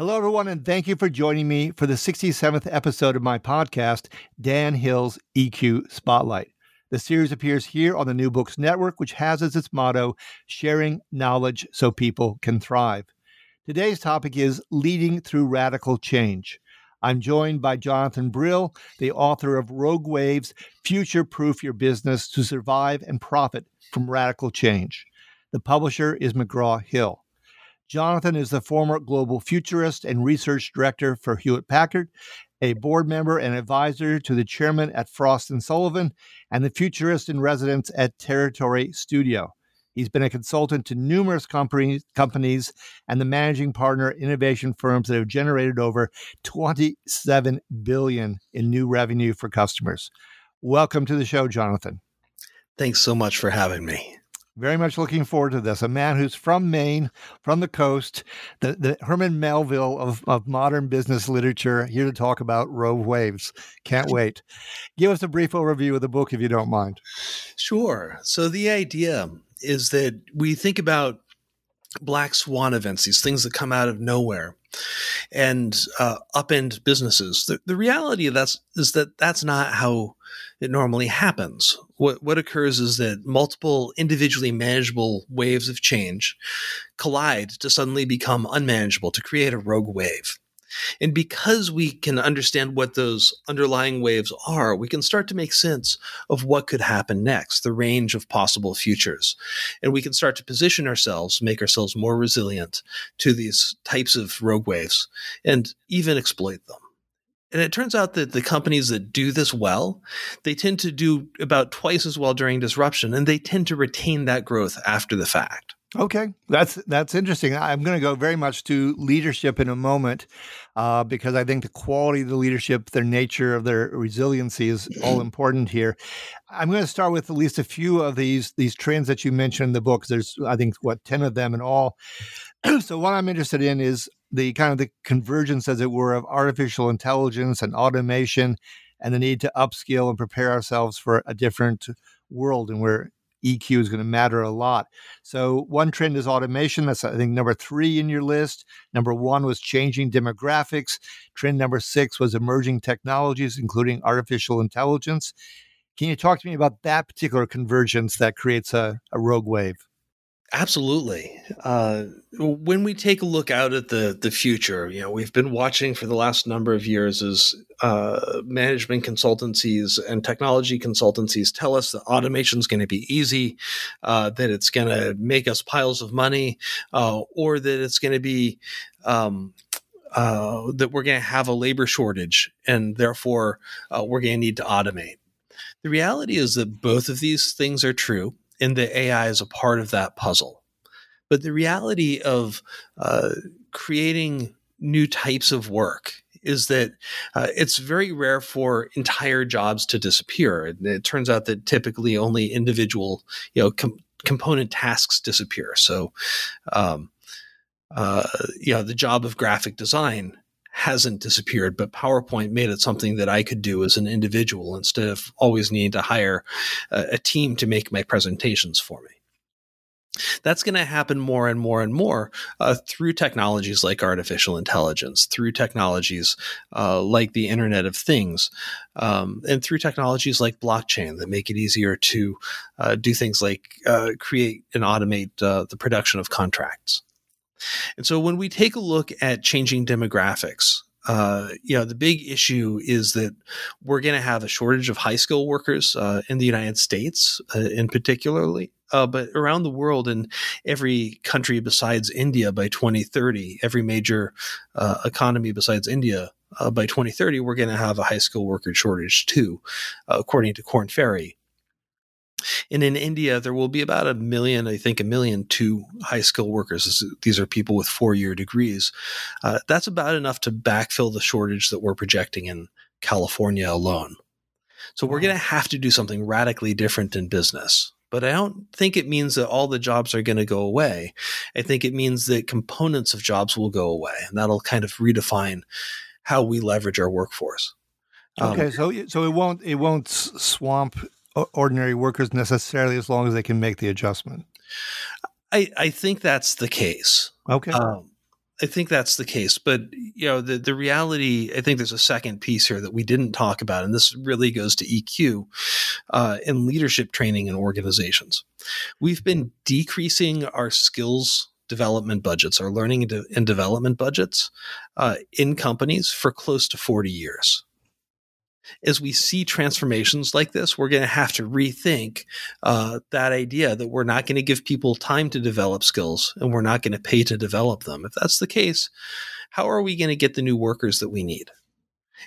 Hello, everyone, and thank you for joining me for the 67th episode of my podcast, Dan Hill's EQ Spotlight. The series appears here on the New Books Network, which has as its motto, sharing knowledge so people can thrive. Today's topic is leading through radical change. I'm joined by Jonathan Brill, the author of Rogue Waves Future Proof Your Business to Survive and Profit from Radical Change. The publisher is McGraw Hill. Jonathan is the former global futurist and research director for Hewlett Packard, a board member and advisor to the chairman at Frost and Sullivan, and the futurist in residence at Territory Studio. He's been a consultant to numerous companies, companies and the managing partner innovation firms that have generated over 27 billion in new revenue for customers. Welcome to the show, Jonathan. Thanks so much for having me. Very much looking forward to this. A man who's from Maine, from the coast, the, the Herman Melville of, of modern business literature, here to talk about Rogue Waves. Can't wait. Give us a brief overview of the book, if you don't mind. Sure. So, the idea is that we think about black swan events, these things that come out of nowhere and uh, upend businesses. The, the reality of that's is that that's not how it normally happens. What what occurs is that multiple individually manageable waves of change collide to suddenly become unmanageable to create a rogue wave. And because we can understand what those underlying waves are, we can start to make sense of what could happen next, the range of possible futures. And we can start to position ourselves, make ourselves more resilient to these types of rogue waves, and even exploit them. And it turns out that the companies that do this well, they tend to do about twice as well during disruption, and they tend to retain that growth after the fact. Okay, that's that's interesting. I'm going to go very much to leadership in a moment uh, because I think the quality of the leadership, their nature of their resiliency, is all important here. I'm going to start with at least a few of these these trends that you mentioned in the book. There's I think what ten of them in all. so what I'm interested in is the kind of the convergence, as it were, of artificial intelligence and automation, and the need to upskill and prepare ourselves for a different world and where EQ is going to matter a lot. So one trend is automation. That's I think number three in your list. Number one was changing demographics. Trend number six was emerging technologies, including artificial intelligence. Can you talk to me about that particular convergence that creates a, a rogue wave? Absolutely. Uh, when we take a look out at the the future, you know, we've been watching for the last number of years as uh, management consultancies and technology consultancies tell us that automation is going to be easy, uh, that it's going to make us piles of money, uh, or that it's going to be um, uh, that we're going to have a labor shortage and therefore uh, we're going to need to automate. The reality is that both of these things are true and the AI is a part of that puzzle. But the reality of uh, creating new types of work is that uh, it's very rare for entire jobs to disappear. It turns out that typically only individual, you know, com- component tasks disappear. So, um, uh, you know, the job of graphic design hasn't disappeared, but PowerPoint made it something that I could do as an individual instead of always needing to hire a, a team to make my presentations for me. That's going to happen more and more and more uh, through technologies like artificial intelligence, through technologies uh, like the Internet of Things, um, and through technologies like blockchain that make it easier to uh, do things like uh, create and automate uh, the production of contracts. And so when we take a look at changing demographics, uh, you know, the big issue is that we're going to have a shortage of high skill workers uh, in the United States, uh, in particularly, uh, but around the world, in every country besides India by 2030, every major uh, economy besides India uh, by 2030, we're going to have a high skill worker shortage too, according to Korn Ferry. And in India, there will be about a million, I think, a million two high skill workers. These are people with four year degrees. Uh, that's about enough to backfill the shortage that we're projecting in California alone. So we're going to have to do something radically different in business. But I don't think it means that all the jobs are going to go away. I think it means that components of jobs will go away, and that'll kind of redefine how we leverage our workforce. Um, okay, so so it won't it won't swamp ordinary workers necessarily as long as they can make the adjustment. I, I think that's the case. Okay. Um, I think that's the case. But, you know, the, the reality, I think there's a second piece here that we didn't talk about, and this really goes to EQ uh, in leadership training in organizations. We've been decreasing our skills development budgets, our learning and, development budgets uh, in companies for close to 40 years as we see transformations like this, we're going to have to rethink uh, that idea that we're not going to give people time to develop skills and we're not going to pay to develop them. If that's the case, how are we going to get the new workers that we need?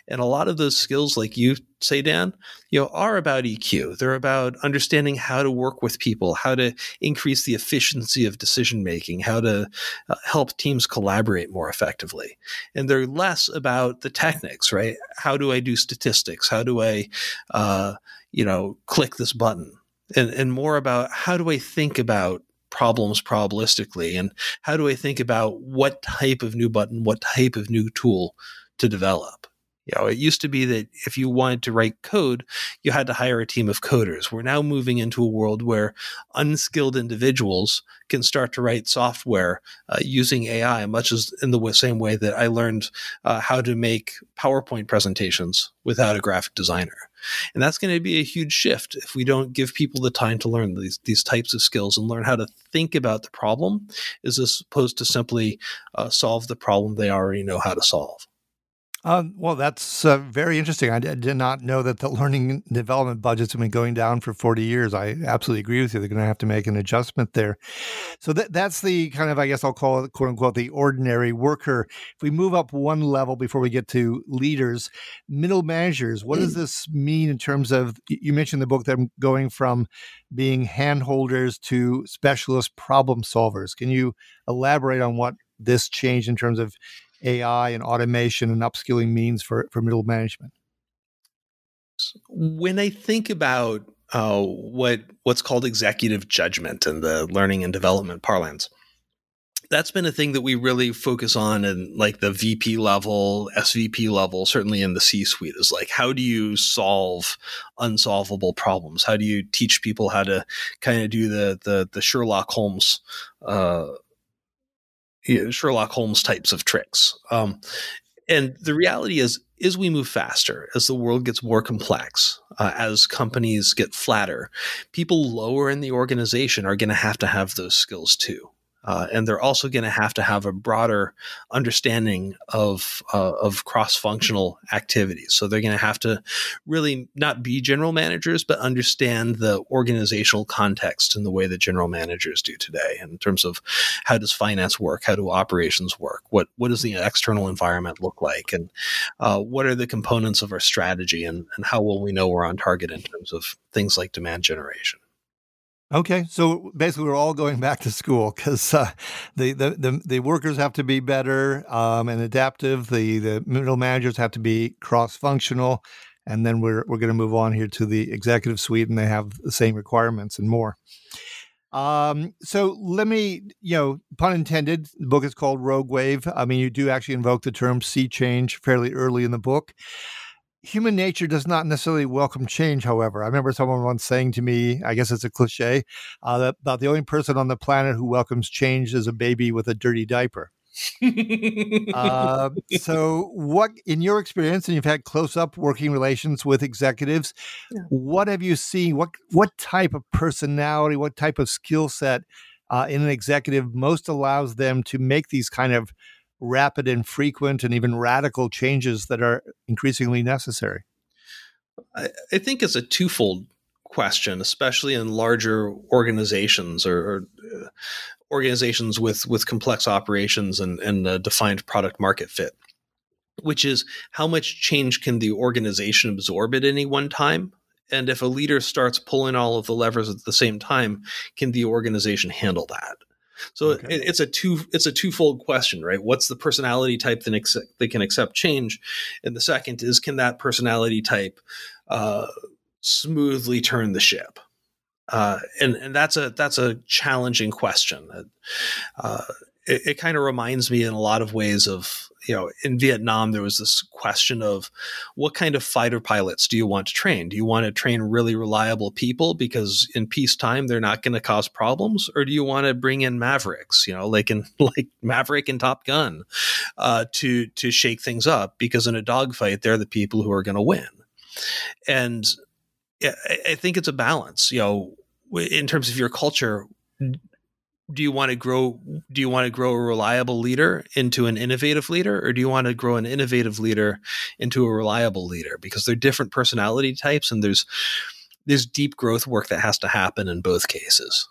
And a lot of those skills, like you say, Dan, you know, are about EQ. They're about understanding how to work with people, how to increase the efficiency of decision making, how to uh, help teams collaborate more effectively. And they're less about the techniques, right? How do I do statistics? How do I, uh, you know, click this button? And, and more about how do I think about problems probabilistically and how do I think about what type of new button, what type of new tool to develop. You know, it used to be that if you wanted to write code, you had to hire a team of coders. We're now moving into a world where unskilled individuals can start to write software uh, using AI, much as in the same way that I learned uh, how to make PowerPoint presentations without a graphic designer. And that's going to be a huge shift if we don't give people the time to learn these, these types of skills and learn how to think about the problem as opposed to simply uh, solve the problem they already know how to solve. Um, well, that's uh, very interesting. I did not know that the learning development budgets have been going down for 40 years. I absolutely agree with you. They're going to have to make an adjustment there. So that, that's the kind of, I guess I'll call it, quote unquote, the ordinary worker. If we move up one level before we get to leaders, middle managers, what does this mean in terms of, you mentioned the book, that I'm going from being handholders to specialist problem solvers. Can you elaborate on what this change in terms of AI and automation and upskilling means for, for middle management? When I think about uh, what what's called executive judgment and the learning and development parlance, that's been a thing that we really focus on in like the VP level, SVP level, certainly in the C suite is like, how do you solve unsolvable problems? How do you teach people how to kind of do the, the, the Sherlock Holmes, uh, you know, Sherlock Holmes types of tricks. Um, and the reality is, as we move faster, as the world gets more complex, uh, as companies get flatter, people lower in the organization are going to have to have those skills too. Uh, and they're also going to have to have a broader understanding of uh, of cross functional activities. So they're going to have to really not be general managers, but understand the organizational context in the way that general managers do today, in terms of how does finance work, how do operations work, what what does the external environment look like, and uh, what are the components of our strategy, and, and how will we know we're on target in terms of things like demand generation. Okay, so basically, we're all going back to school because uh, the, the, the the workers have to be better um, and adaptive. The the middle managers have to be cross functional, and then we're we're going to move on here to the executive suite, and they have the same requirements and more. Um, so let me, you know, pun intended. The book is called Rogue Wave. I mean, you do actually invoke the term sea change fairly early in the book human nature does not necessarily welcome change, however. I remember someone once saying to me, I guess it's a cliche, uh, that about the only person on the planet who welcomes change is a baby with a dirty diaper. uh, so, what, in your experience, and you've had close-up working relations with executives, yeah. what have you seen? What what type of personality, what type of skill set uh, in an executive most allows them to make these kind of rapid and frequent and even radical changes that are increasingly necessary? I, I think it's a twofold question, especially in larger organizations or, or uh, organizations with with complex operations and and a defined product market fit. Which is how much change can the organization absorb at any one time? And if a leader starts pulling all of the levers at the same time, can the organization handle that? So okay. it, it's a two it's a twofold question, right? What's the personality type that, ex- that can accept change, and the second is can that personality type uh, smoothly turn the ship? Uh, and and that's a that's a challenging question. Uh, it, it kind of reminds me in a lot of ways of you know, in Vietnam, there was this question of what kind of fighter pilots do you want to train? Do you want to train really reliable people because in peacetime they're not going to cause problems, or do you want to bring in mavericks, you know, like in like Maverick and Top Gun, uh, to to shake things up? Because in a dogfight they're the people who are going to win, and I, I think it's a balance, you know, in terms of your culture do you want to grow do you want to grow a reliable leader into an innovative leader or do you want to grow an innovative leader into a reliable leader because they're different personality types and there's there's deep growth work that has to happen in both cases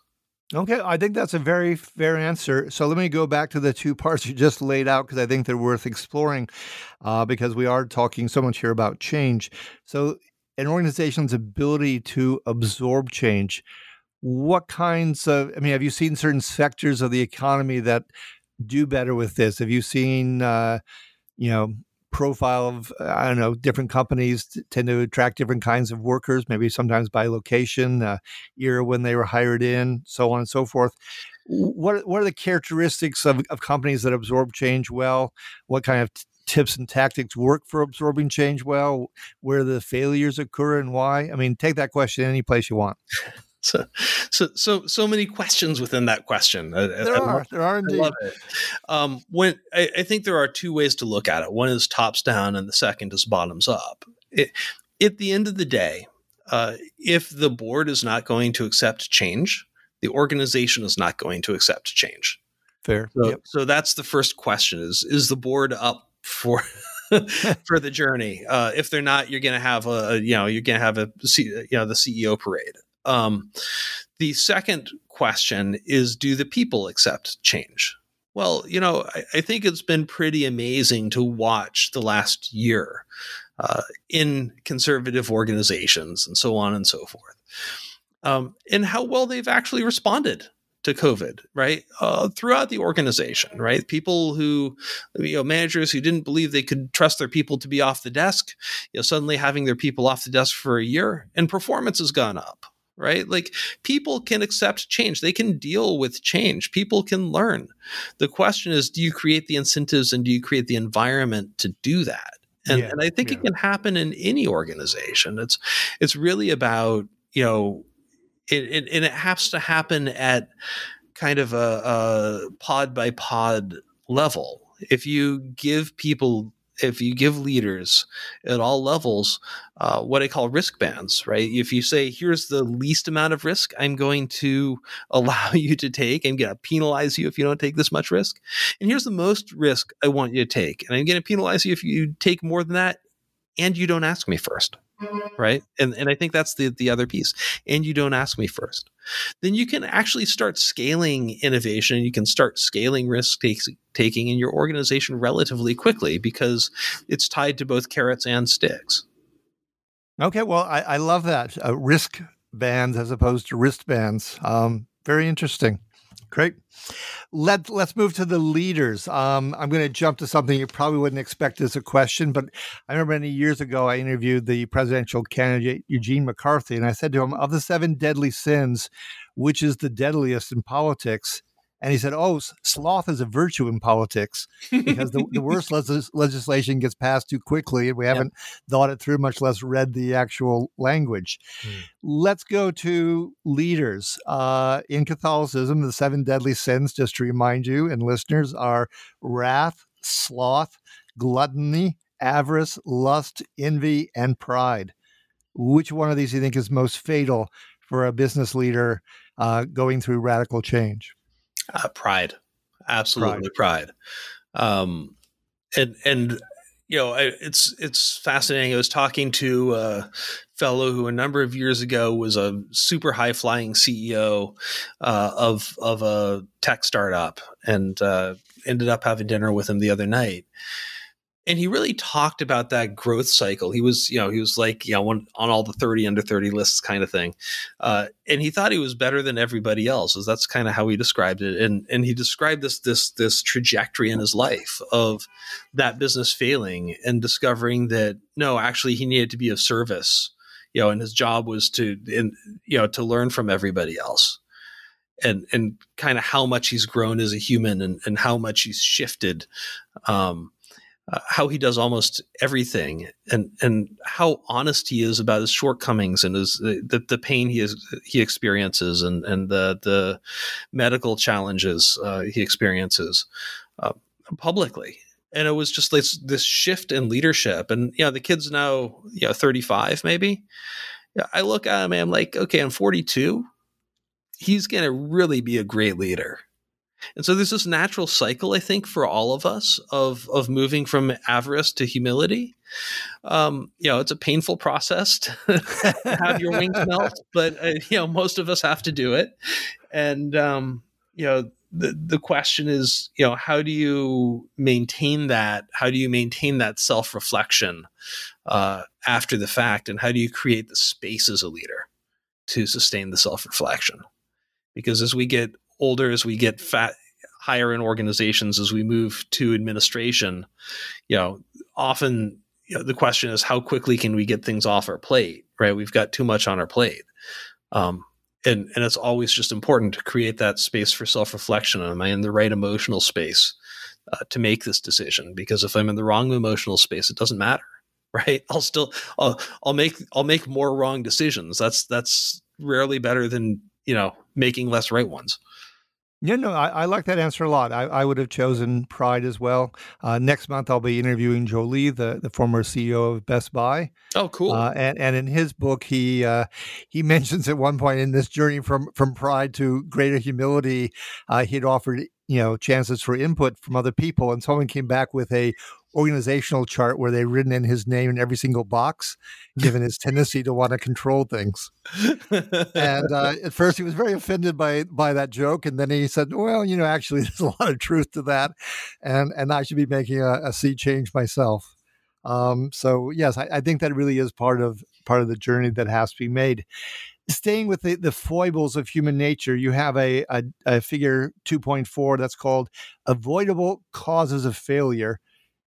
Okay, I think that's a very fair answer. So let me go back to the two parts you just laid out because I think they're worth exploring uh, because we are talking so much here about change. So, an organization's ability to absorb change what kinds of i mean have you seen certain sectors of the economy that do better with this? Have you seen uh, you know profile of i don't know different companies tend to attract different kinds of workers maybe sometimes by location uh, era when they were hired in so on and so forth? What, what are the characteristics of, of companies that absorb change well? What kind of t- tips and tactics work for absorbing change well? Where the failures occur and why? I mean take that question any place you want so so so so many questions within that question. There I, are, love, there are indeed. I love it. Um, when I, I, think there are two ways to look at it. One is tops down, and the second is bottoms up. It, at the end of the day, uh, if the board is not going to accept change, the organization is not going to accept change. Fair. So, yep. so that's the first question: is is the board up for for the journey? Uh, if they're not, you're going to have a you know you're going to have a you know the CEO parade. Um, the second question is do the people accept change? Well, you know, I, I think it's been pretty amazing to watch the last year uh, in conservative organizations and so on and so forth, um, and how well they've actually responded to COVID, right? Uh, throughout the organization, right? People who, you know, managers who didn't believe they could trust their people to be off the desk, you know, suddenly having their people off the desk for a year and performance has gone up right? Like people can accept change, they can deal with change, people can learn. The question is, do you create the incentives and do you create the environment to do that? And, yeah, and I think yeah. it can happen in any organization. It's it's really about you know, it, it and it has to happen at kind of a, a pod by pod level. If you give people if you give leaders at all levels uh, what I call risk bands, right? If you say, here's the least amount of risk I'm going to allow you to take, I'm going to penalize you if you don't take this much risk. And here's the most risk I want you to take. And I'm going to penalize you if you take more than that and you don't ask me first right? And and i think that's the the other piece and you don't ask me first. Then you can actually start scaling innovation you can start scaling risk taking in your organization relatively quickly because it's tied to both carrots and sticks. Okay well i, I love that uh, risk bands as opposed to wristbands um, very interesting Great. Let, let's move to the leaders. Um, I'm going to jump to something you probably wouldn't expect as a question, but I remember many years ago I interviewed the presidential candidate Eugene McCarthy, and I said to him, Of the seven deadly sins, which is the deadliest in politics? And he said, "Oh, sloth is a virtue in politics because the, the worst legis- legislation gets passed too quickly, and we haven't yep. thought it through, much less read the actual language." Mm. Let's go to leaders uh, in Catholicism. The seven deadly sins, just to remind you and listeners, are wrath, sloth, gluttony, avarice, lust, envy, and pride. Which one of these do you think is most fatal for a business leader uh, going through radical change? Uh, pride, absolutely pride. pride. Um, and and you know, I, it's it's fascinating. I was talking to a fellow who a number of years ago was a super high flying CEO uh, of of a tech startup, and uh, ended up having dinner with him the other night and he really talked about that growth cycle. He was, you know, he was like, you know, on, on all the 30 under 30 lists kind of thing. Uh, and he thought he was better than everybody else. So that's kind of how he described it. And, and he described this, this, this trajectory in his life of that business failing and discovering that no, actually he needed to be of service, you know, and his job was to, in, you know, to learn from everybody else and and kind of how much he's grown as a human and, and how much he's shifted um, uh, how he does almost everything and and how honest he is about his shortcomings and his the, the pain he is, he experiences and and the the medical challenges uh, he experiences uh, publicly. And it was just this this shift in leadership and you know the kid's now you know 35 maybe. I look at him and I'm like okay I'm 42 he's going to really be a great leader and so there's this natural cycle, I think, for all of us of of moving from avarice to humility. Um, you know, it's a painful process to have your wings melt, but uh, you know, most of us have to do it. And um, you know, the the question is, you know, how do you maintain that? How do you maintain that self reflection uh, after the fact, and how do you create the space as a leader to sustain the self reflection? Because as we get older, as we get fat, higher in organizations, as we move to administration, you know, often you know, the question is how quickly can we get things off our plate? Right, we've got too much on our plate. Um, and and it's always just important to create that space for self reflection. Am I in the right emotional space uh, to make this decision? Because if I'm in the wrong emotional space, it doesn't matter, right? I'll still I'll, I'll make I'll make more wrong decisions. That's that's rarely better than you know making less right ones. Yeah, no, I, I, like that answer a lot. I, I, would have chosen Pride as well. Uh, next month, I'll be interviewing Joly, the, the former CEO of Best Buy. Oh, cool! Uh, and and in his book, he uh, he mentions at one point in this journey from from pride to greater humility, uh, he had offered you know chances for input from other people, and someone came back with a organizational chart where they'd written in his name in every single box, given his tendency to want to control things. and uh, at first, he was very offended by by that joke, and then he said, "Well, you know, actually, there's a lot of truth to that, and and I should be making a, a sea change myself." Um, so yes, I, I think that really is part of part of the journey that has to be made staying with the, the foibles of human nature, you have a, a, a, figure 2.4 that's called avoidable causes of failure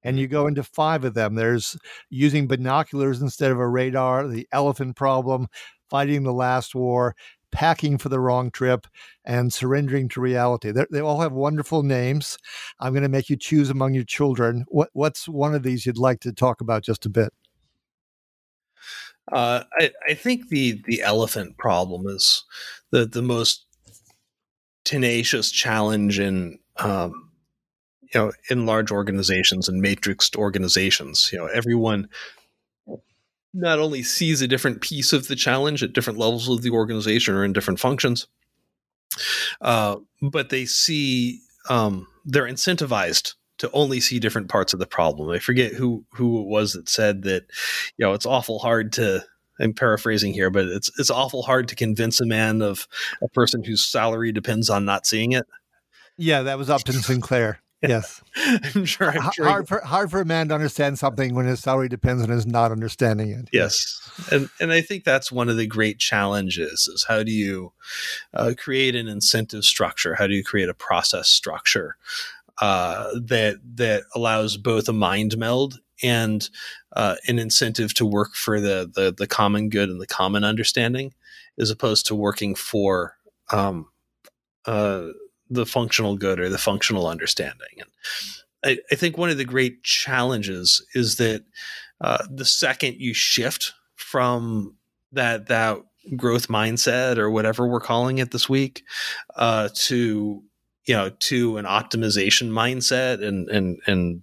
and you go into five of them. There's using binoculars instead of a radar, the elephant problem, fighting the last war, packing for the wrong trip, and surrendering to reality. They're, they all have wonderful names. I'm going to make you choose among your children. What, what's one of these you'd like to talk about just a bit? Uh, I, I think the the elephant problem is the the most tenacious challenge in um, you know in large organizations and matrixed organizations you know everyone not only sees a different piece of the challenge at different levels of the organization or in different functions uh, but they see um, they're incentivized to only see different parts of the problem. I forget who who it was that said that, you know, it's awful hard to. I'm paraphrasing here, but it's it's awful hard to convince a man of a person whose salary depends on not seeing it. Yeah, that was Upton Sinclair. Yes, I'm sure. I'm sure hard for hard for a man to understand something when his salary depends on his not understanding it. Yes, and and I think that's one of the great challenges: is how do you uh, create an incentive structure? How do you create a process structure uh, that that allows both a mind meld and uh, an incentive to work for the, the the common good and the common understanding, as opposed to working for um, uh, the functional good or the functional understanding. And I, I think one of the great challenges is that uh, the second you shift from that that growth mindset or whatever we're calling it this week uh, to you know to an optimization mindset and and and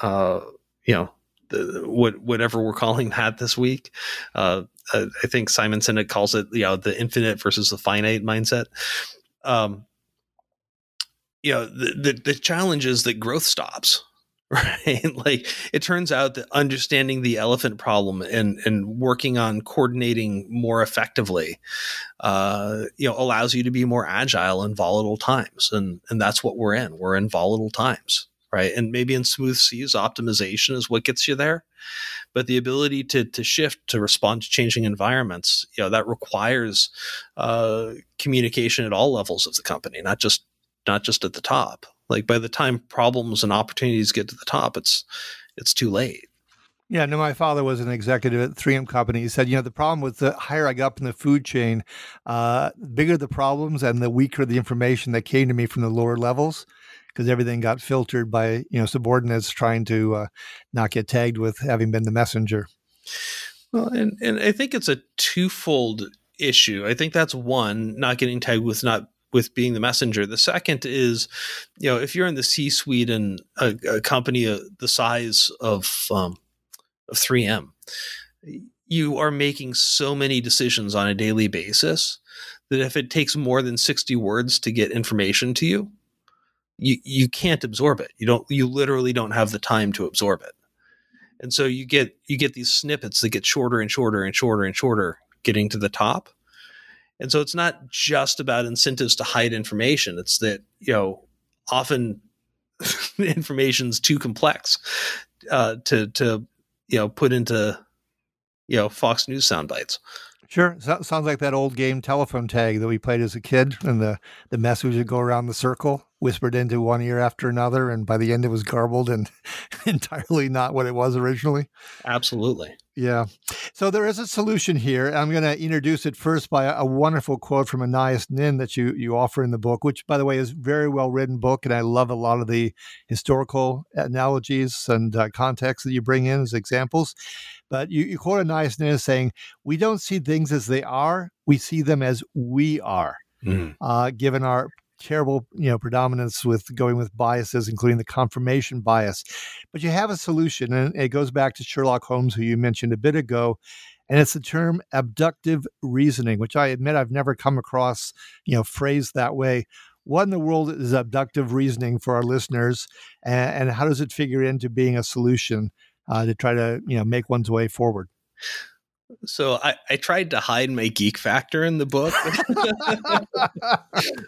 uh, you know the, what whatever we're calling that this week. Uh, I think Simon Sinek calls it you know the infinite versus the finite mindset. Um, you know the, the, the challenge is that growth stops right? Like it turns out that understanding the elephant problem and and working on coordinating more effectively uh you know allows you to be more agile in volatile times. And and that's what we're in. We're in volatile times right? And maybe in smooth seas optimization is what gets you there. But the ability to to shift to respond to changing environments you know that requires uh communication at all levels of the company not just not just at the top. Like by the time problems and opportunities get to the top, it's it's too late. Yeah, no, my father was an executive at 3M Company. He said, you know, the problem with the higher I got up in the food chain, uh, bigger the problems and the weaker the information that came to me from the lower levels because everything got filtered by, you know, subordinates trying to uh, not get tagged with having been the messenger. Well, and, and I think it's a twofold issue. I think that's one, not getting tagged with not with being the messenger. The second is, you know, if you're in the C-suite and a, a company uh, the size of um, of 3M, you are making so many decisions on a daily basis that if it takes more than 60 words to get information to you, you you can't absorb it. You don't. You literally don't have the time to absorb it. And so you get you get these snippets that get shorter and shorter and shorter and shorter, getting to the top and so it's not just about incentives to hide information. It's that, you know, often information's too complex uh, to, to, you know, put into, you know, Fox News sound bites. Sure. So, sounds like that old game telephone tag that we played as a kid, and the, the message would go around the circle, whispered into one ear after another, and by the end it was garbled and entirely not what it was originally. Absolutely. Yeah. So there is a solution here. I'm going to introduce it first by a, a, wonderful quote from Anais Nin that you you offer in the book, which, by the way, is very well written book, and I love a lot of the historical analogies and uh, context that you bring in as examples. But you, you quote Nin as saying, "We don't see things as they are; we see them as we are." Mm. Uh, given our terrible you know predominance with going with biases including the confirmation bias but you have a solution and it goes back to sherlock holmes who you mentioned a bit ago and it's the term abductive reasoning which i admit i've never come across you know phrased that way what in the world is abductive reasoning for our listeners and, and how does it figure into being a solution uh, to try to you know make one's way forward so I, I tried to hide my geek factor in the book,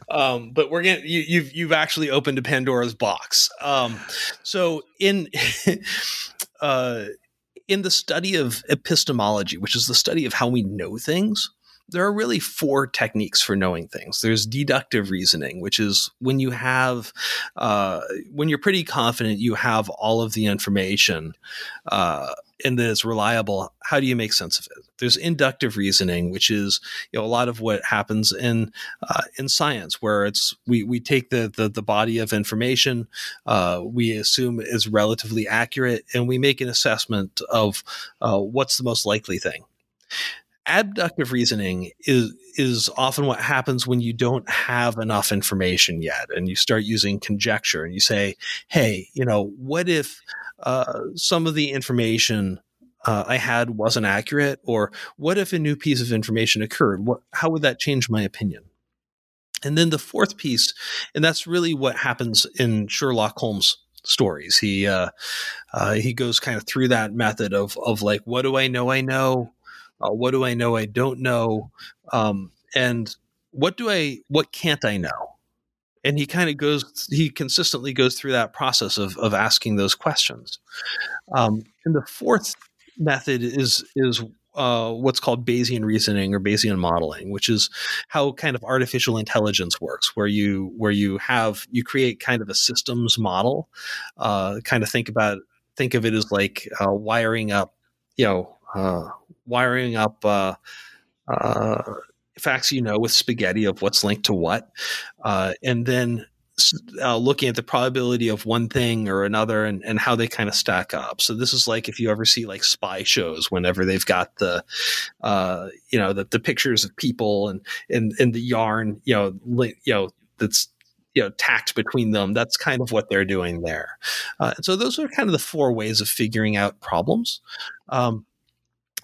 um, but we're gonna you, have you've, you've actually opened a Pandora's box. Um, so in uh, in the study of epistemology, which is the study of how we know things, there are really four techniques for knowing things. There's deductive reasoning, which is when you have, uh, when you're pretty confident you have all of the information uh, and that it's reliable. How do you make sense of it? There's inductive reasoning, which is you know a lot of what happens in uh, in science, where it's we we take the the, the body of information, uh, we assume is relatively accurate, and we make an assessment of uh, what's the most likely thing abductive reasoning is is often what happens when you don't have enough information yet and you start using conjecture and you say hey you know what if uh, some of the information uh, I had wasn't accurate, or what if a new piece of information occurred? What, how would that change my opinion? And then the fourth piece, and that's really what happens in Sherlock Holmes stories. He uh, uh, he goes kind of through that method of of like, what do I know? I know. Uh, what do I know? I don't know. Um, and what do I? What can't I know? And he kind of goes. He consistently goes through that process of of asking those questions. Um, and the fourth method is is uh, what's called Bayesian reasoning or Bayesian modeling, which is how kind of artificial intelligence works, where you where you have you create kind of a systems model. Uh, kind of think about think of it as like uh, wiring up, you know, uh, wiring up uh, uh, facts you know with spaghetti of what's linked to what, and then uh, looking at the probability of one thing or another and, and how they kind of stack up. So this is like if you ever see like spy shows, whenever they've got the, uh, you know, the, the pictures of people and, and, and the yarn, you know, li- you know, that's, you know, tacked between them. That's kind of what they're doing there. Uh, so those are kind of the four ways of figuring out problems. Um,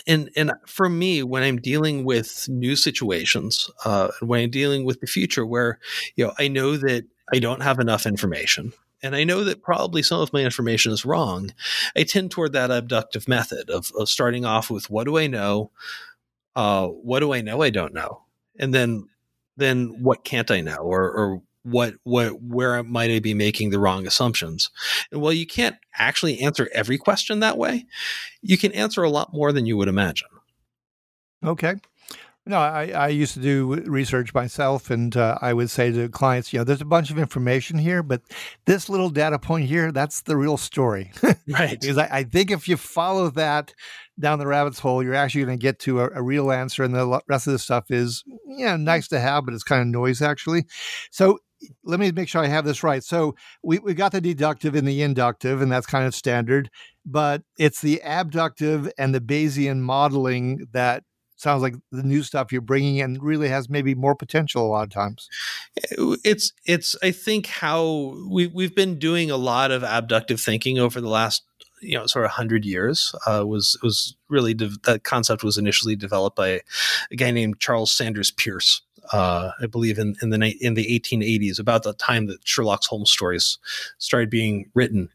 and and for me when i'm dealing with new situations uh, when i'm dealing with the future where you know i know that I don't have enough information. And I know that probably some of my information is wrong. I tend toward that abductive method of, of starting off with what do I know? Uh, what do I know I don't know? And then then what can't I know? Or, or what what where might I be making the wrong assumptions? And while you can't actually answer every question that way, you can answer a lot more than you would imagine. Okay. No, I, I used to do research myself, and uh, I would say to clients, you know, there's a bunch of information here, but this little data point here, that's the real story. right. because I, I, think if you follow that down the rabbit's hole, you're actually going to get to a, a, real answer, and the rest of the stuff is, yeah, nice to have, but it's kind of noise, actually. So let me make sure I have this right. So we, we got the deductive and the inductive, and that's kind of standard, but it's the abductive and the Bayesian modeling that sounds like the new stuff you're bringing in really has maybe more potential a lot of times. It's it's I think how we we've been doing a lot of abductive thinking over the last you know sort of 100 years uh, was was really de- that concept was initially developed by a guy named Charles Sanders Peirce. uh, I believe in, in the in the 1880s, about the time that Sherlock Holmes stories started being written.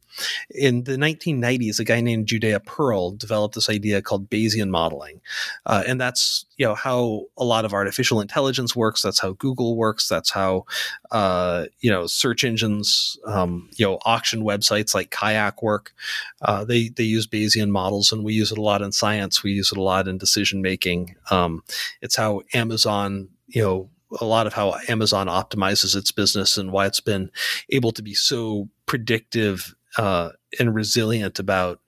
In the 1990s, a guy named Judea Pearl developed this idea called Bayesian modeling, uh, and that's you know how a lot of artificial intelligence works. That's how Google works. That's how uh, you know search engines, um, you know auction websites like Kayak work. Uh, they they use Bayesian models, and we use it a lot in science. We use it a lot in decision making. Um, it's how Amazon you know a lot of how Amazon optimizes its business and why it's been able to be so predictive uh, and resilient about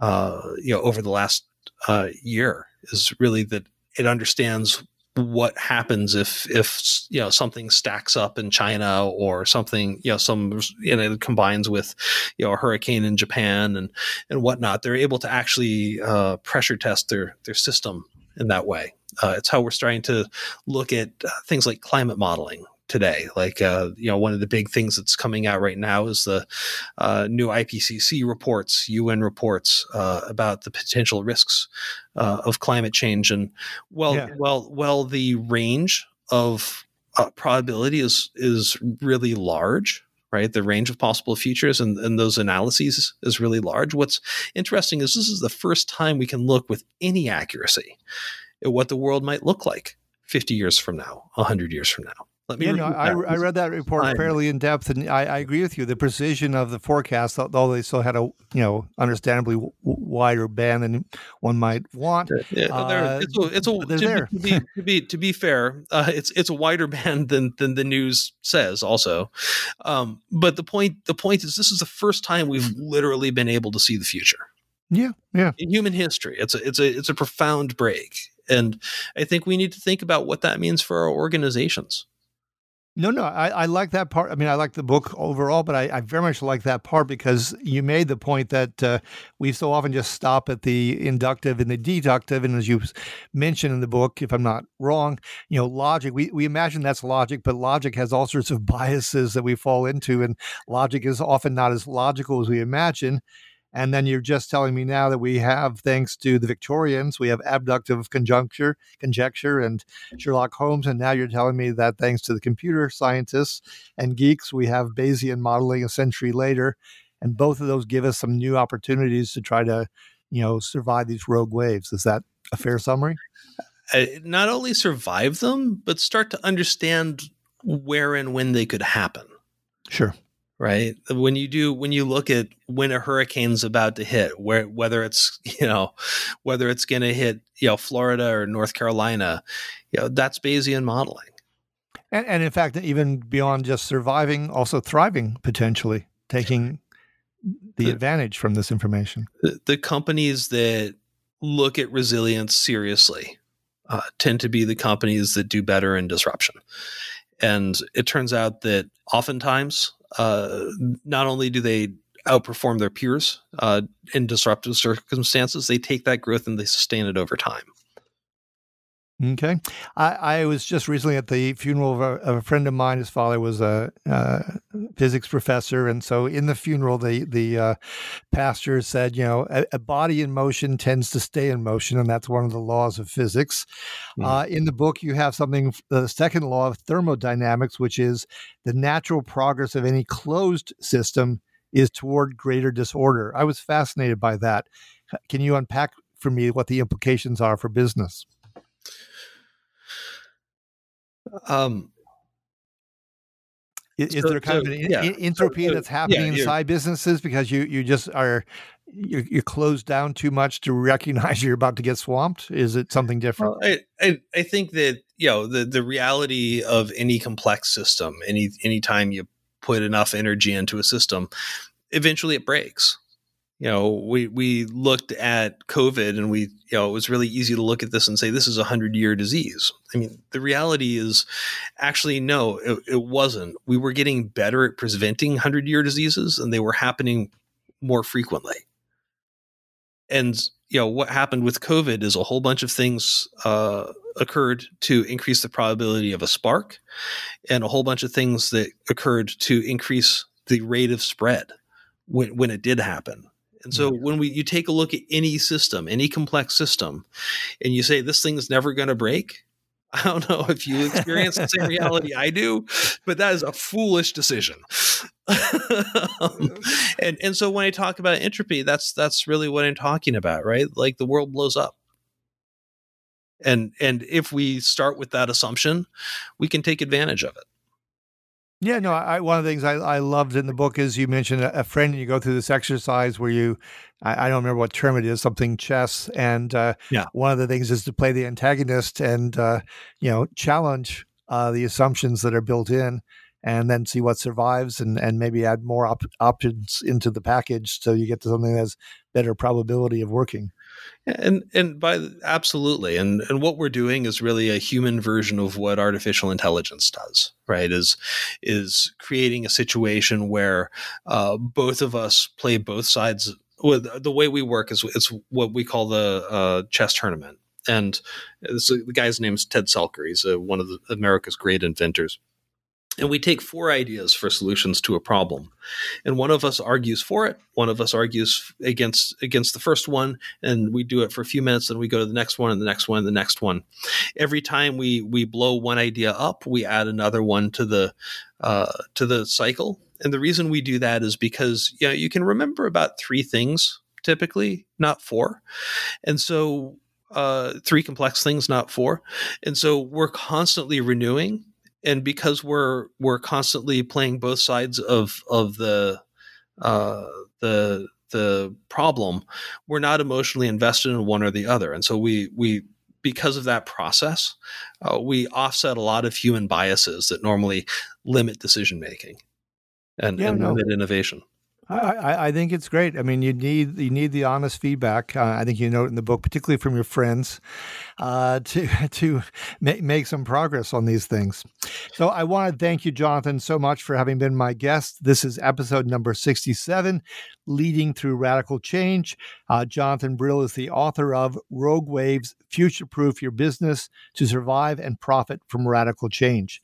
uh, you know over the last uh, year is really that it understands what happens if if you know something stacks up in China or something you know some you know it combines with you know a hurricane in Japan and and whatnot. They're able to actually uh, pressure test their their system in that way. Uh, it's how we're starting to look at uh, things like climate modeling today. Like, uh, you know, one of the big things that's coming out right now is the uh, new IPCC reports, UN reports uh, about the potential risks uh, of climate change. And well, yeah. well, well, the range of probability is is really large right? The range of possible futures and, and those analyses is really large. What's interesting is this is the first time we can look with any accuracy at what the world might look like 50 years from now, 100 years from now. Let me. Yeah, no, I, I, read that report time. fairly in depth, and I, I, agree with you. The precision of the forecast, although they still had a you know understandably w- wider band than one might want. Yeah, uh, it's a, it's a to, there. to, be, to be to be fair, uh, it's it's a wider band than than the news says. Also, um, but the point the point is this is the first time we've literally been able to see the future. Yeah, yeah. In human history, it's a it's a it's a profound break, and I think we need to think about what that means for our organizations. No, no, I, I, like that part. I mean, I like the book overall, but I, I very much like that part because you made the point that uh, we so often just stop at the inductive and the deductive. And as you mentioned in the book, if I'm not wrong, you know, logic, we, we imagine that's logic, but logic has all sorts of biases that we fall into. And logic is often not as logical as we imagine. And then you're just telling me now that we have, thanks to the Victorians, we have abductive conjuncture, conjecture, and Sherlock Holmes. And now you're telling me that thanks to the computer scientists and geeks, we have Bayesian modeling a century later. And both of those give us some new opportunities to try to, you know, survive these rogue waves. Is that a fair summary? Uh, not only survive them, but start to understand where and when they could happen. Sure right? When you do when you look at when a hurricane's about to hit where whether it's you know whether it's going to hit you know Florida or North Carolina you know that's Bayesian modeling. And, and in fact even beyond just surviving also thriving potentially taking the, the advantage from this information. The, the, companies that look at resilience seriously uh, tend to be the companies that do better in disruption. And it turns out that oftentimes uh, not only do they outperform their peers uh, in disruptive circumstances, they take that growth and they sustain it over time. Okay. I, I was just recently at the funeral of a, of a, friend of mine. His father was a, a, physics professor. And so in the funeral, the, the uh, pastor said, you know, a, a, body in motion tends to stay in motion. And that's one of the laws of physics. Mm. Uh, in the book, you have something, the second law of thermodynamics, which is the natural progress of any closed system is toward greater disorder. I was fascinated by that. Can you unpack for me what the implications are for business? Um, is, so, there kind so, of an yeah. entropy so, that's happening yeah, inside businesses because you you just are you're, you're, closed down too much to recognize you're about to get swamped? Is it something different? Well, I, I, I think that you know the the reality of any complex system, any anytime you put enough energy into a system, eventually it breaks you know, we we looked at COVID and we, you know, it was really easy to look at this and say this is a hundred year disease. I mean, the reality is, actually, no, it, it wasn't. We were getting better at preventing hundred year diseases, and they were happening more frequently. And you know what happened with COVID is a whole bunch of things uh, occurred to increase the probability of a spark, and a whole bunch of things that occurred to increase the rate of spread when when it did happen and so when we you take a look at any system, any complex system, and you say this thing is never going to break, I don't know if you experience the same reality I do, but that is a foolish decision. um, and and so when I talk about entropy, that's that's really what I'm talking about, right? Like the world blows up. And and if we start with that assumption, we can take advantage of it. Yeah, no. I, one of the things I, I loved in the book is you mentioned a, a friend, and you go through this exercise where you, I, I, don't remember what term it is, something chess, and uh, yeah, one of the things is to play the antagonist and uh, you know challenge uh, the assumptions that are built in, and then see what survives, and and maybe add more op- options into the package so you get to something that has better probability of working. And and by absolutely, and and what we're doing is really a human version of what artificial intelligence does, right? Is is creating a situation where uh, both of us play both sides. with the way we work is it's what we call the uh, chess tournament, and this, the guy's name is Ted Selker. He's a, one of the, America's great inventors and we take four ideas for solutions to a problem. And one of us argues for it one of us argues against against the first one and we do it for a few minutes and we go to the next one and the next one and the next one. Every time we we blow one idea up we add another one to the uh, to the cycle. And the reason we do that is because you know you can remember about three things typically not four. And so uh, three complex things not four. And so we're constantly renewing and because we're we're constantly playing both sides of of the uh, the the problem, we're not emotionally invested in one or the other, and so we we because of that process, uh, we offset a lot of human biases that normally limit decision making and, yeah, and no. limit innovation. I, I, think it's great. I mean, you need you need the honest feedback. Uh, I think you note in the book, particularly from your friends, uh, to to make, make some progress on these things. So I want to thank you, Jonathan, so much for having been my guest. This is episode number sixty-seven, leading through radical change. Uh, Jonathan Brill is the author of Rogue Waves: Future Proof Your Business to Survive and Profit from Radical Change.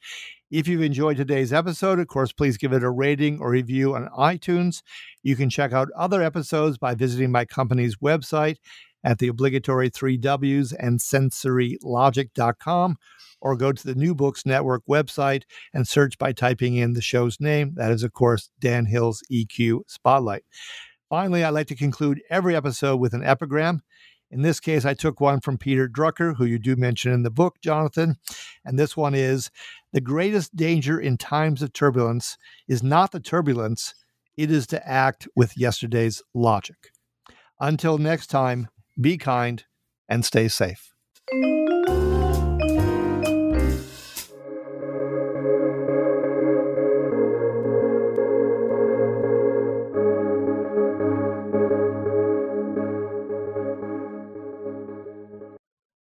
If you've enjoyed today's episode, of course, please give it a rating or review on iTunes. You can check out other episodes by visiting my company's website at the obligatory three W's and sensorylogic.com or go to the New Books Network website and search by typing in the show's name. That is, of course, Dan Hill's EQ Spotlight. Finally, I like to conclude every episode with an epigram. In this case, I took one from Peter Drucker, who you do mention in the book, Jonathan. And this one is The greatest danger in times of turbulence is not the turbulence, it is to act with yesterday's logic. Until next time, be kind and stay safe.